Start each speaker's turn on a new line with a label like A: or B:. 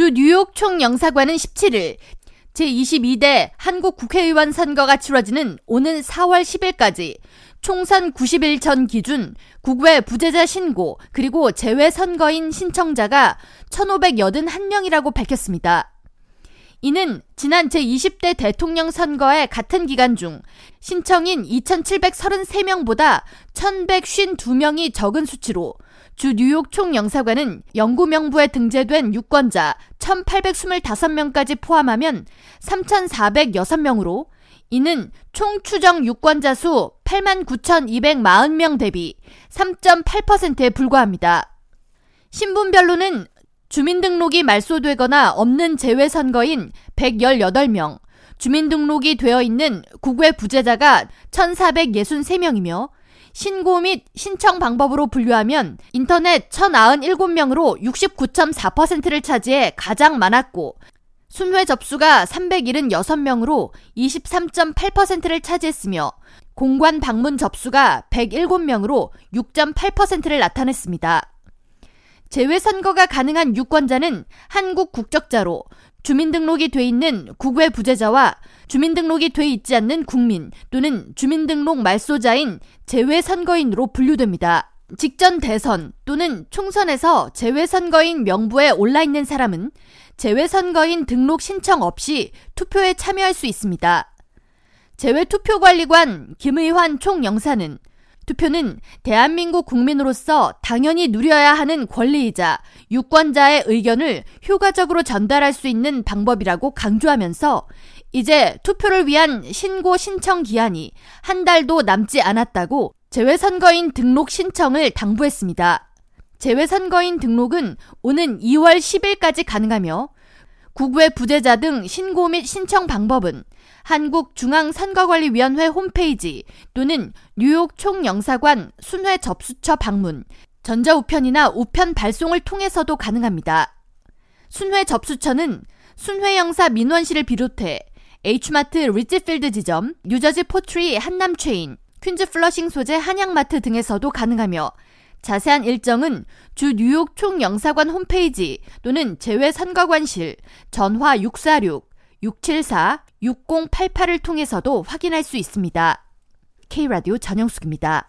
A: 주 뉴욕 총영사관은 17일 제22대 한국 국회의원 선거가 치러지는 오는 4월 10일까지 총선 90일 전 기준 국외 부재자 신고 그리고 재외 선거인 신청자가 1,581명이라고 밝혔습니다. 이는 지난 제20대 대통령 선거의 같은 기간 중 신청인 2,733명보다 1,152명이 적은 수치로 주 뉴욕 총영사관은 영구 명부에 등재된 유권자 1,825명까지 포함하면 3,406명으로 이는 총 추정 유권자 수 89,240명 대비 3.8%에 불과합니다. 신분별로는 주민등록이 말소되거나 없는 재외선거인 118명, 주민등록이 되어 있는 국외 부재자가 1,463명이며 신고 및 신청 방법으로 분류하면 인터넷 1,097명으로 69.4%를 차지해 가장 많았고 순회 접수가 376명으로 23.8%를 차지했으며 공관 방문 접수가 107명으로 6.8%를 나타냈습니다. 재외선거가 가능한 유권자는 한국 국적자로 주민등록이 돼 있는 국외 부재자와 주민등록이 돼 있지 않는 국민 또는 주민등록 말소자인 재외선거인으로 분류됩니다. 직전 대선 또는 총선에서 재외선거인 명부에 올라 있는 사람은 재외선거인 등록 신청 없이 투표에 참여할 수 있습니다. 재외투표관리관 김의환 총영사는 투표는 대한민국 국민으로서 당연히 누려야 하는 권리이자 유권자의 의견을 효과적으로 전달할 수 있는 방법이라고 강조하면서 이제 투표를 위한 신고 신청 기한이 한 달도 남지 않았다고 재외선거인 등록 신청을 당부했습니다. 재외선거인 등록은 오는 2월 10일까지 가능하며 국외 부재자 등 신고 및 신청 방법은 한국중앙선거관리위원회 홈페이지 또는 뉴욕 총영사관 순회 접수처 방문, 전자우편이나 우편 발송을 통해서도 가능합니다. 순회 접수처는 순회영사 민원실을 비롯해 H마트 리치필드 지점, 뉴저지 포트리 한남체인, 퀸즈 플러싱 소재 한양마트 등에서도 가능하며 자세한 일정은 주 뉴욕 총영사관 홈페이지 또는 재외선거관실 전화 646 674-6088을 통해서도 확인할 수 있습니다. K라디오 전영숙입니다.